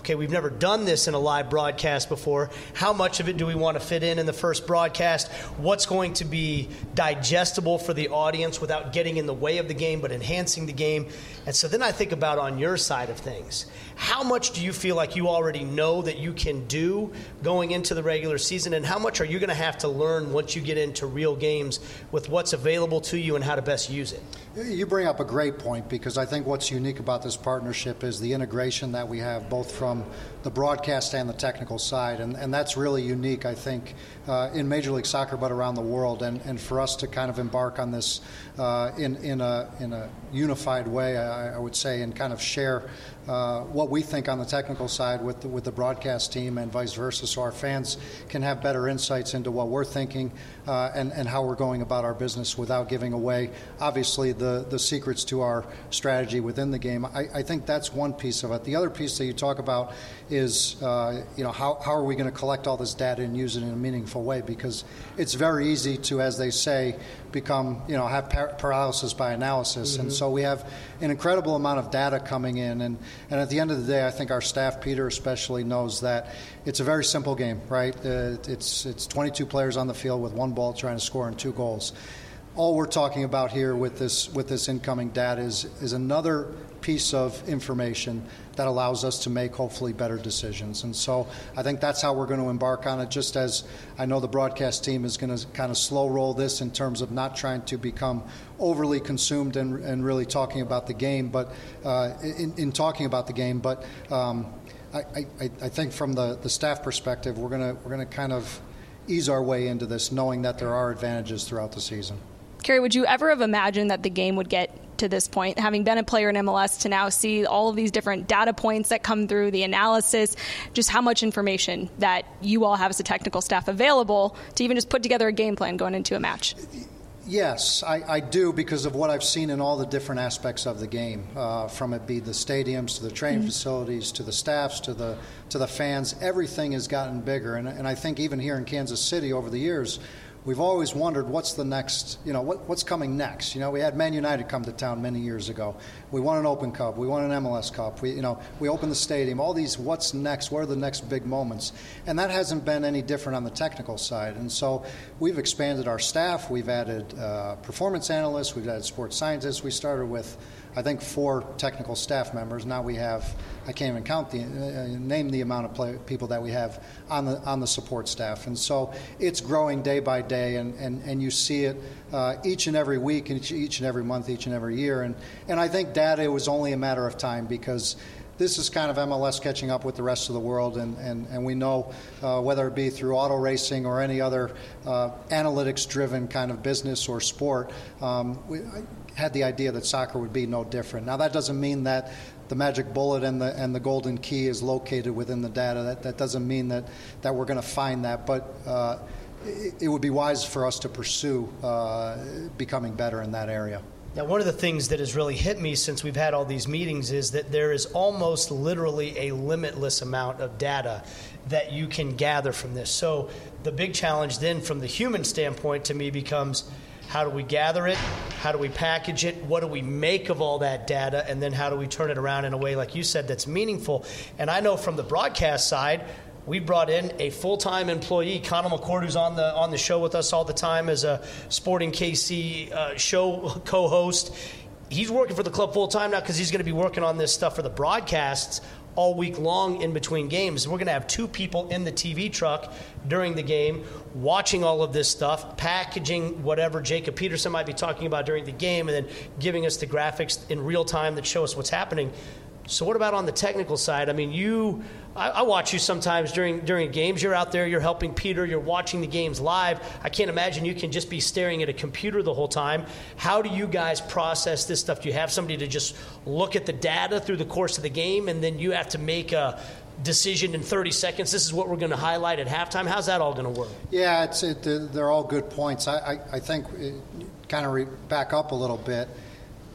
okay, we've never done this in a live broadcast before. How much of it do we want to fit in in the first broadcast? What's going to be digestible for the audience without getting in the way of the game but enhancing the game? And so then I think about on your side of things. How much do you feel like you already know that you can do going into the regular season? And how much are you going to have to learn once you get into real games with what's available to you and how to best use it? You bring up a great point because I think what's unique about this partnership is the integration that we have both from the broadcast and the technical side. And, and that's really unique, I think, uh, in Major League Soccer, but around the world. And, and for us to kind of embark on this uh, in, in, a, in a unified way, I, I would say, and kind of share uh, what we think on the technical side with the, with the broadcast team and vice versa, so our fans can have better insights into what we're thinking uh, and, and how we're going about our business without giving away, obviously, the, the secrets to our strategy within the game. I, I think that's one piece of it. The other piece that you talk about is, uh, you know, how, how are we going to collect all this data and use it in a meaningful way? Because it's very easy to, as they say, become, you know, have paralysis by analysis. Mm-hmm. And so we have an incredible amount of data coming in. And, and at the end of the day, I think our staff, Peter especially, knows that it's a very simple game, right? Uh, it's, it's 22 players on the field with one ball trying to score and two goals all we're talking about here with this with this incoming data is is another piece of information that allows us to make hopefully better decisions. And so I think that's how we're going to embark on it, just as I know the broadcast team is going to kind of slow roll this in terms of not trying to become overly consumed and, and really talking about the game, but uh, in, in, talking about the game. But um, I, I, I, think from the, the staff perspective, we're going to we're going to kind of ease our way into this, knowing that there are advantages throughout the season. Kerry, would you ever have imagined that the game would get to this point, having been a player in MLS, to now see all of these different data points that come through, the analysis, just how much information that you all have as a technical staff available to even just put together a game plan going into a match? Yes, I, I, do because of what I've seen in all the different aspects of the game, uh, from it be the stadiums to the training mm-hmm. facilities to the staffs to the to the fans. Everything has gotten bigger, and, and I think even here in Kansas City over the years, we've always wondered what's the next, you know, what, what's coming next. You know, we had Man United come to town many years ago. We won an Open Cup. We won an MLS Cup. We, you know, we opened the stadium. All these, what's next? What are the next big moments? And that hasn't been any different on the technical side. And so we've expanded our staff. We've added uh, performance analysts. We've added sports scientists. We started with I think, four technical staff members. Now we have, I can't even count the, uh, name the amount of play, people that we have on the, on the support staff. And so it's growing day by day, and, and, and you see it uh, each and every week, each, each and every month, each and every year. And, and I think data was only a matter of time because this is kind of MLS catching up with the rest of the world, and, and, and we know uh, whether it be through auto racing or any other uh, analytics driven kind of business or sport, um, we, had the idea that soccer would be no different. Now, that doesn't mean that the magic bullet and the and the golden key is located within the data. That that doesn't mean that that we're going to find that, but. Uh, it, it, would be wise for us to pursue uh, becoming better in that area. Now, one of the things that has really hit me since we've had all these meetings is that there is almost literally a limitless amount of data that you can gather from this. So, the big challenge then, from the human standpoint, to me becomes how do we gather it? How do we package it? What do we make of all that data? And then how do we turn it around in a way, like you said, that's meaningful? And I know from the broadcast side, we brought in a full-time employee, Connor McCord, who's on the on the show with us all the time as a Sporting KC uh, show co-host. He's working for the club full time now because he's going to be working on this stuff for the broadcasts all week long in between games. We're going to have two people in the TV truck during the game watching all of this stuff, packaging whatever Jacob Peterson might be talking about during the game, and then giving us the graphics in real time that show us what's happening. So, what about on the technical side? I mean, you, I, I, watch you sometimes during during games. You're out there, you're helping Peter, you're watching the games live. I can't imagine you can just be staring at a computer the whole time. How do you guys process this stuff? Do you have somebody to just look at the data through the course of the game, and then you have to make a decision in 30 seconds? This is what we're going to highlight at halftime. How's that all going to work? Yeah, it's it, they're all good points. I, I, I think, kind of re- back up a little bit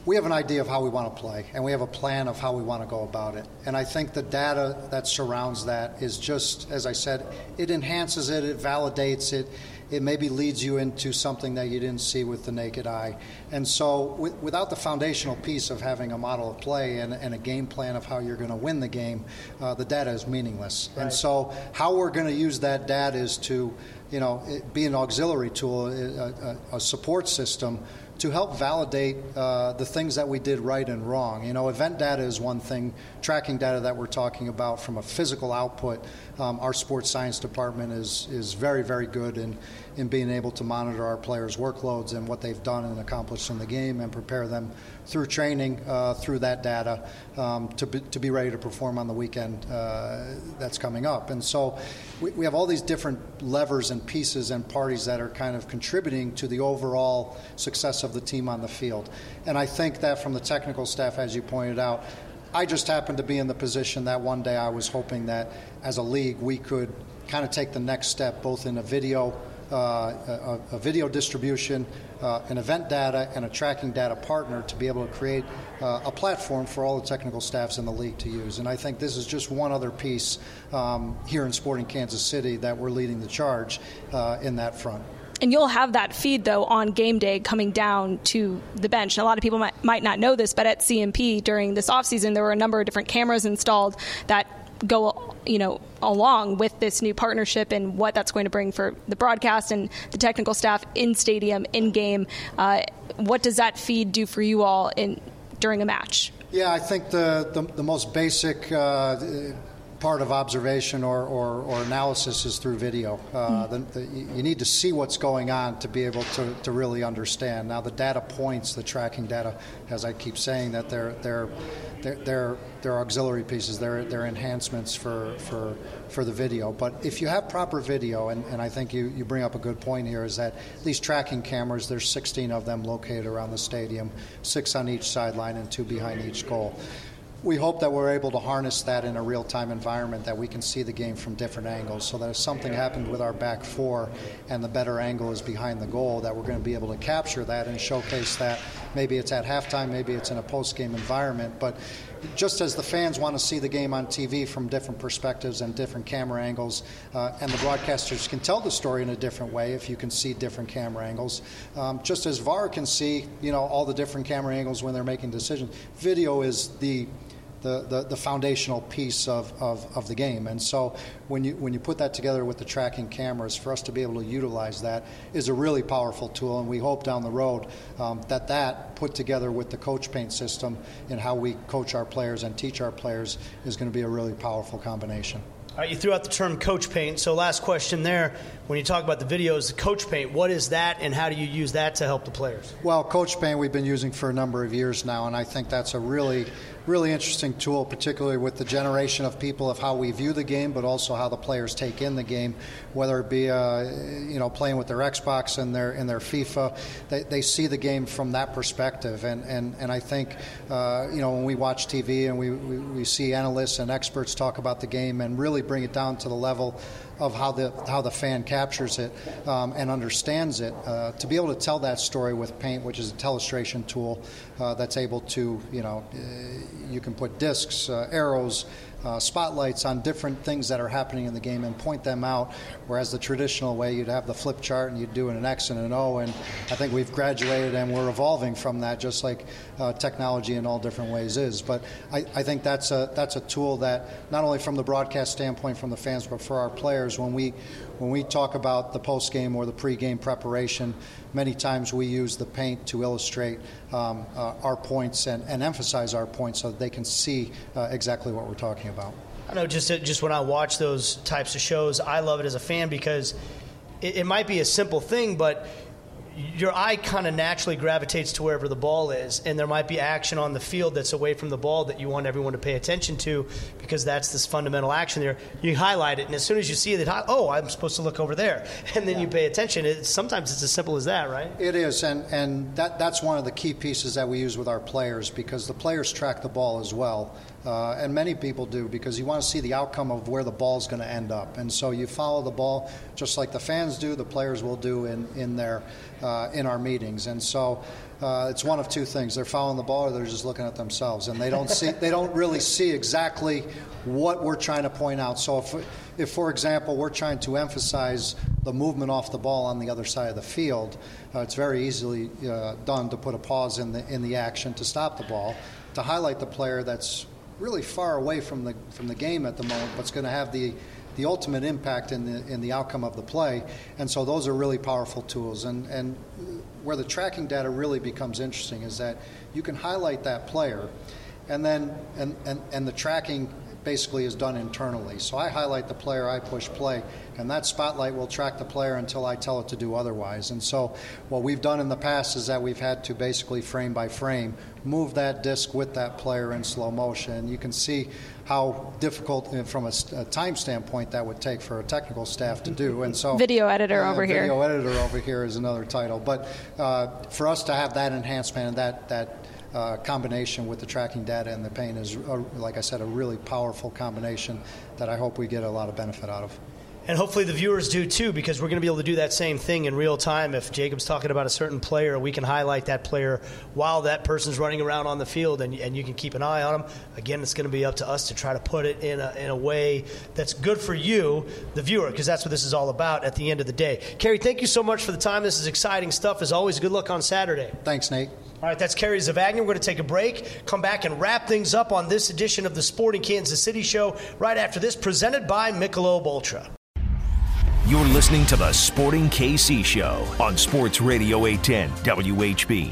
we have an idea of how we want to play, and we have a plan of how we want to go about it. And I think the data that surrounds that is just, as I said, it enhances it, it validates it, it maybe leads you into something that you didn't see with the naked eye. And so, w- without the foundational piece of having a model of play and, and a game plan of how you're going to win the game, uh, the data is meaningless. Right. And so, how we're going to use that data is to, you know, be an auxiliary tool, a, a, a support system to help validate uh, the things that we did right and wrong. You know, event data is one thing, tracking data that we're talking about from a physical output. Um, our sports science department is, is very, very good in, in being able to monitor our players' workloads and what they've done and accomplished in the game and prepare them through training uh, through that data um, to, be, to be ready to perform on the weekend uh, that's coming up. And so we, we have all these different levers and pieces and parties that are kind of contributing to the overall success of the team on the field. And I think that from the technical staff, as you pointed out, I just happened to be in the position that one day I was hoping that as a league we could kind of take the next step both in a video uh, a, a, video distribution, uh, an event data, and a tracking data partner to be able to create uh, a platform for all the technical staffs in the league to use. And I think this is just one other piece um, here in Sporting Kansas City that we're leading the charge uh, in that front. And you'll have that feed, though, on game day coming down to the bench. And a lot of people might, might not know this, but at CMP during this offseason, there were a number of different cameras installed that go you know along with this new partnership and what that's going to bring for the broadcast and the technical staff in stadium in game uh, what does that feed do for you all in during a match yeah i think the the, the most basic uh, part of observation or, or, or, analysis is through video. Uh, mm. the, the, you need to see what's going on to be able to, to really understand. Now, the data points, the tracking data, as I keep saying, that they're, they're, they're, they're, they're auxiliary pieces, they're, they're enhancements for, for, for the video. But if you have proper video, and, and I think you, you bring up a good point here, is that these tracking cameras, there's 16 of them located around the stadium, six on each sideline and two behind each goal we hope that we're able to harness that in a real time environment, that we can see the game from different angles, so that if something happened with our back four and the better angle is behind the goal, that we're going to be able to capture that and showcase that. Maybe it's at halftime, maybe it's in a post game environment, but just as the fans want to see the game on TV from different perspectives and different camera angles, uh, and the broadcasters can tell the story in a different way if you can see different camera angles. Um, just as VAR can see, you know, all the different camera angles when they're making decisions. Video is the the, the, the, foundational piece of, of, of, the game. And so when you, when you put that together with the tracking cameras, for us to be able to utilize that is a really powerful tool. And we hope down the road um, that that put together with the coach paint system and how we coach our players and teach our players is going to be a really powerful combination. All right, you threw out the term coach paint. So, last question there. When you talk about the videos, the coach paint, what is that and how do you use that to help the players? Well, coach paint we've been using for a number of years now, and I think that's a really really interesting tool, particularly with the generation of people of how we view the game, but also how the players take in the game, whether it be uh, you know playing with their Xbox and their in their FIFA. They, they see the game from that perspective, and and, and I think uh, you know when we watch TV and we, we, we see analysts and experts talk about the game and really bring it down to the level of how the how the fan captures it um, and understands it. Uh, to be able to tell that story with Paint, which is a telestration tool uh, that's able to, you know, uh, you can put discs, uh, arrows, uh, spotlights on different things that are happening in the game and point them out. Whereas the traditional way, you'd have the flip chart and you'd do an X and an O. And I think we've graduated and we're evolving from that, just like uh, technology in all different ways is. But I, I, think that's a that's a tool that not only from the broadcast standpoint, from the fans, but for our players, when we when we talk about the post game or the pre game preparation, many times we use the paint to illustrate um, uh, our points and, and, emphasize our points so that they can see uh, exactly what we're talking about. I know just just when I watch those types of shows, I love it as a fan because it, it might be a simple thing, but your eye kind of naturally gravitates to wherever the ball is, and there might be action on the field that's away from the ball that you want everyone to pay attention to because that's this fundamental action there. You highlight it, and as soon as you see it, oh, I'm supposed to look over there, and then yeah. you pay attention. It, sometimes it's as simple as that, right? It is, and and that that's one of the key pieces that we use with our players because the players track the ball as well. Uh, and many people do because you want to see the outcome of where the ball is going to end up. And so you follow the ball just like the fans do, the players will do in, in there. Uh, uh, in our meetings. And so uh, it's one of two things: they're following the ball, or they're just looking at themselves, and they don't see they don't really see exactly what we're trying to point out. So if if, for example, we're trying to emphasize the movement off the ball on the other side of the field, uh, it's very easily uh, done to put a pause in the in the action to stop the ball, to highlight the player that's really far away from the from the game at the moment, but's going to have the the ultimate impact in the in the outcome of the play. And so those are really powerful tools. And and where the tracking data really becomes interesting is that you can highlight that player, and then and and, and the tracking basically is done internally. So I highlight the player, I push play, and that spotlight will track the player until I tell it to do otherwise. And so what we've done in the past is that we've had to basically frame by frame move that disc with that player in slow motion. You can see how difficult uh, from a, a, time standpoint that would take for a technical staff to do. And so video editor uh, over video here. Video editor over here is another title. But uh, for us to have that enhancement and that that uh, combination with the tracking data and the pain is, a, like I said, a really powerful combination that I hope we get a lot of benefit out of. And hopefully the viewers do too, because we're going to be able to do that same thing in real time. If Jacob's talking about a certain player, we can highlight that player while that person's running around on the field, and, and you can keep an eye on them. Again, it's going to be up to us to try to put it in a, in a way that's good for you, the viewer, because that's what this is all about at the end of the day. Kerry, thank you so much for the time. This is exciting stuff. As always, good luck on Saturday. Thanks, Nate. All right, that's Kerry Zavagnin. We're going to take a break, come back and wrap things up on this edition of the Sporting Kansas City Show right after this, presented by Michelob Ultra. You're listening to the Sporting KC Show on Sports Radio 810 WHB.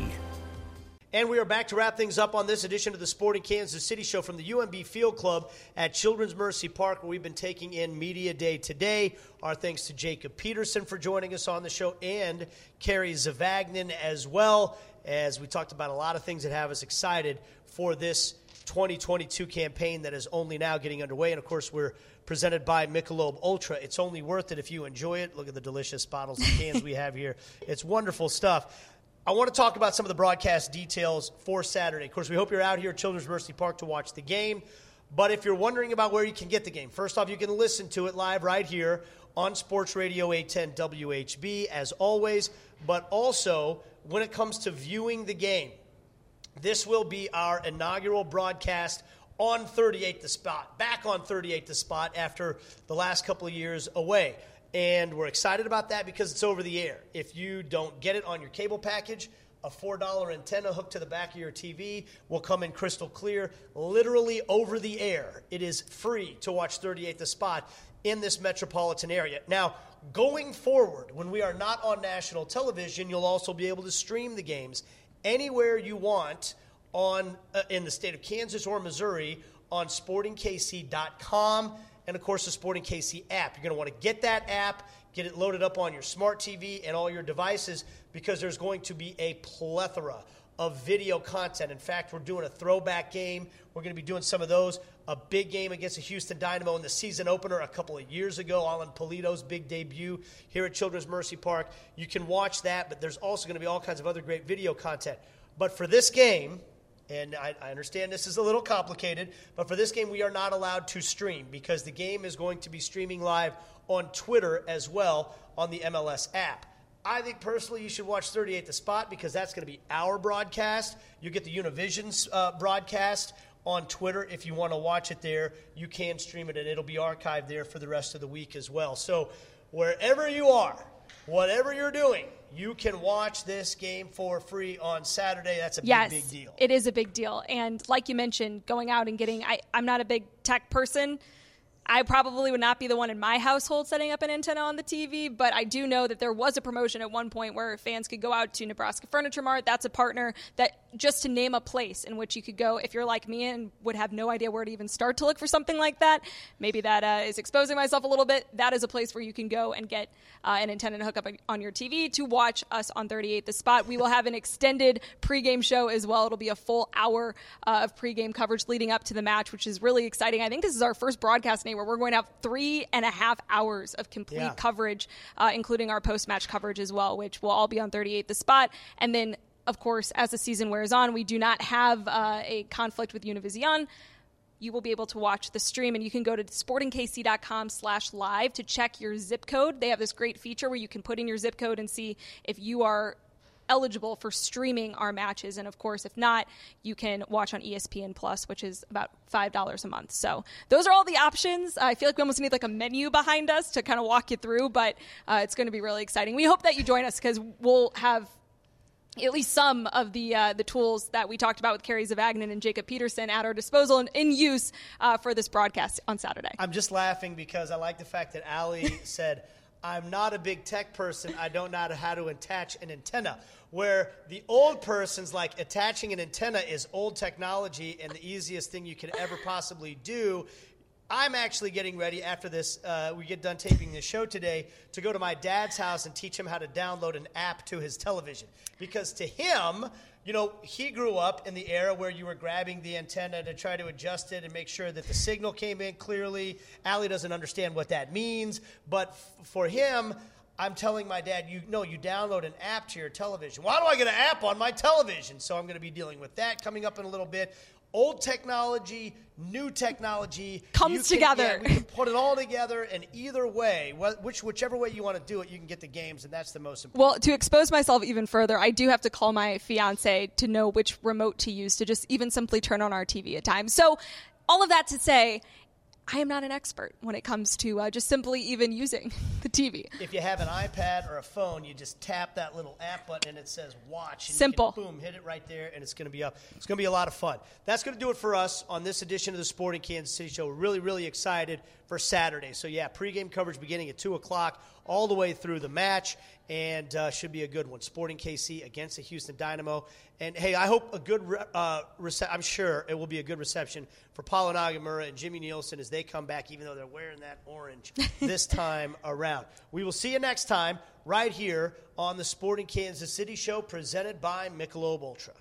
And we are back to wrap things up on this edition of the Sporting Kansas City Show from the UMB Field Club at Children's Mercy Park, where we've been taking in Media Day today. Our thanks to Jacob Peterson for joining us on the show and Kerry Zavagnin as well, as we talked about a lot of things that have us excited for this 2022 campaign that is only now getting underway. And of course, we're presented by Michelob Ultra. It's only worth it if you enjoy it. Look at the delicious bottles and cans we have here. It's wonderful stuff. I want to talk about some of the broadcast details for Saturday. Of course, we hope you're out here at Children's Mercy Park to watch the game. But if you're wondering about where you can get the game, first off, you can listen to it live right here on Sports Radio 810 WHB, as always. But also, when it comes to viewing the game, this will be our inaugural broadcast on 38 the spot, back on 38 the spot after the last couple of years away. And we're excited about that because it's over the air. If you don't get it on your cable package, a $4 antenna hooked to the back of your TV will come in crystal clear, literally over the air. It is free to watch 38 the spot in this metropolitan area. Now, going forward, when we are not on national television, you'll also be able to stream the games anywhere you want on uh, in the state of Kansas or Missouri on sportingkc.com and of course the Sporting KC app. You're going to want to get that app, get it loaded up on your smart TV and all your devices because there's going to be a plethora of video content. In fact, we're doing a throwback game. We're going to be doing some of those. A big game against the Houston Dynamo in the season opener a couple of years ago, Alan Pulido's big debut here at Children's Mercy Park. You can watch that, but there's also going to be all kinds of other great video content. But for this game, and I, I, understand this is a little complicated, but for this game, we are not allowed to stream because the game is going to be streaming live on Twitter as well on the MLS app. I think personally you should watch 38 The Spot because that's going to be our broadcast. You get the Univision's uh, broadcast on Twitter. If you want to watch it there, you can stream it and it'll be archived there for the rest of the week as well. So, wherever you are, whatever you're doing, you can watch this game for free on Saturday. That's a yes, big, big deal. It is a big deal. And like you mentioned, going out and getting, I, I'm not a big tech person. I probably would not be the one in my household setting up an antenna on the TV, but I do know that there was a promotion at one point where fans could go out to Nebraska Furniture Mart. That's a partner that just to name a place in which you could go if you're like me and would have no idea where to even start to look for something like that. Maybe that uh, is exposing myself a little bit. That is a place where you can go and get uh, an antenna to hook up on your TV to watch us on 38 The Spot. We will have an extended pregame show as well. It'll be a full hour uh, of pregame coverage leading up to the match, which is really exciting. I think this is our first broadcast where we're going to have three and a half hours of complete yeah. coverage, uh, including our post match coverage as well, which will all be on 38 The Spot. And then, of course, as the season wears on, we do not have uh, a conflict with Univision you will be able to watch the stream and you can go to sportingkc.com slash live to check your zip code they have this great feature where you can put in your zip code and see if you are eligible for streaming our matches. And of course, if not, you can watch on ESPN Plus, which is about $5 a month. So those are all the options. I feel like we almost need like a menu behind us to kind of walk you through, but uh, it's going to be really exciting. We hope that you join us because we'll have at least some of the uh, the tools that we talked about with Kerry Zavagnin and Jacob Peterson at our disposal and in use uh, for this broadcast on Saturday. I'm just laughing because I like the fact that Aly said, I'm not a big tech person. I don't know how to attach an antenna. Where the old person's like attaching an antenna is old technology and the easiest thing you could ever possibly do. I'm actually getting ready after this. Uh, we get done taping this show today to go to my dad's house and teach him how to download an app to his television. Because to him, you know, he grew up in the era where you were grabbing the antenna to try to adjust it and make sure that the signal came in clearly. Aly doesn't understand what that means, but f- for him, I'm telling my dad, you know, you download an app to your television. Why do I get an app on my television? So I'm going to be dealing with that coming up in a little bit. Old technology, new technology comes can, together. Yeah, we can put it all together, and either way, which whichever way you want to do it, you can get the games, and that's the most important. Well, to expose myself even further, I do have to call my fiance to know which remote to use to just even simply turn on our TV at times. So, all of that to say, I am not an expert when it comes to uh, just simply even using the TV. If you have an iPad or a phone, you just tap that little app button and it says watch. Simple. Boom, hit it right there, and it's going to be up. It's going to be a lot of fun. That's going to do it for us on this edition of the Sporting Kansas City Show. We're really, really excited for Saturday. So, yeah, pregame coverage beginning at 2 o'clock all the way through the match, and uh, should be a good one. Sporting KC against the Houston Dynamo. And, hey, I hope a good, re- uh, rece- I'm sure it will be a good reception for Paulo Nagamura and Jimmy Nielsen as they come back, even though they're wearing that orange this time around. We will see you next time right here on the Sporting Kansas City Show presented by Michelob Ultra.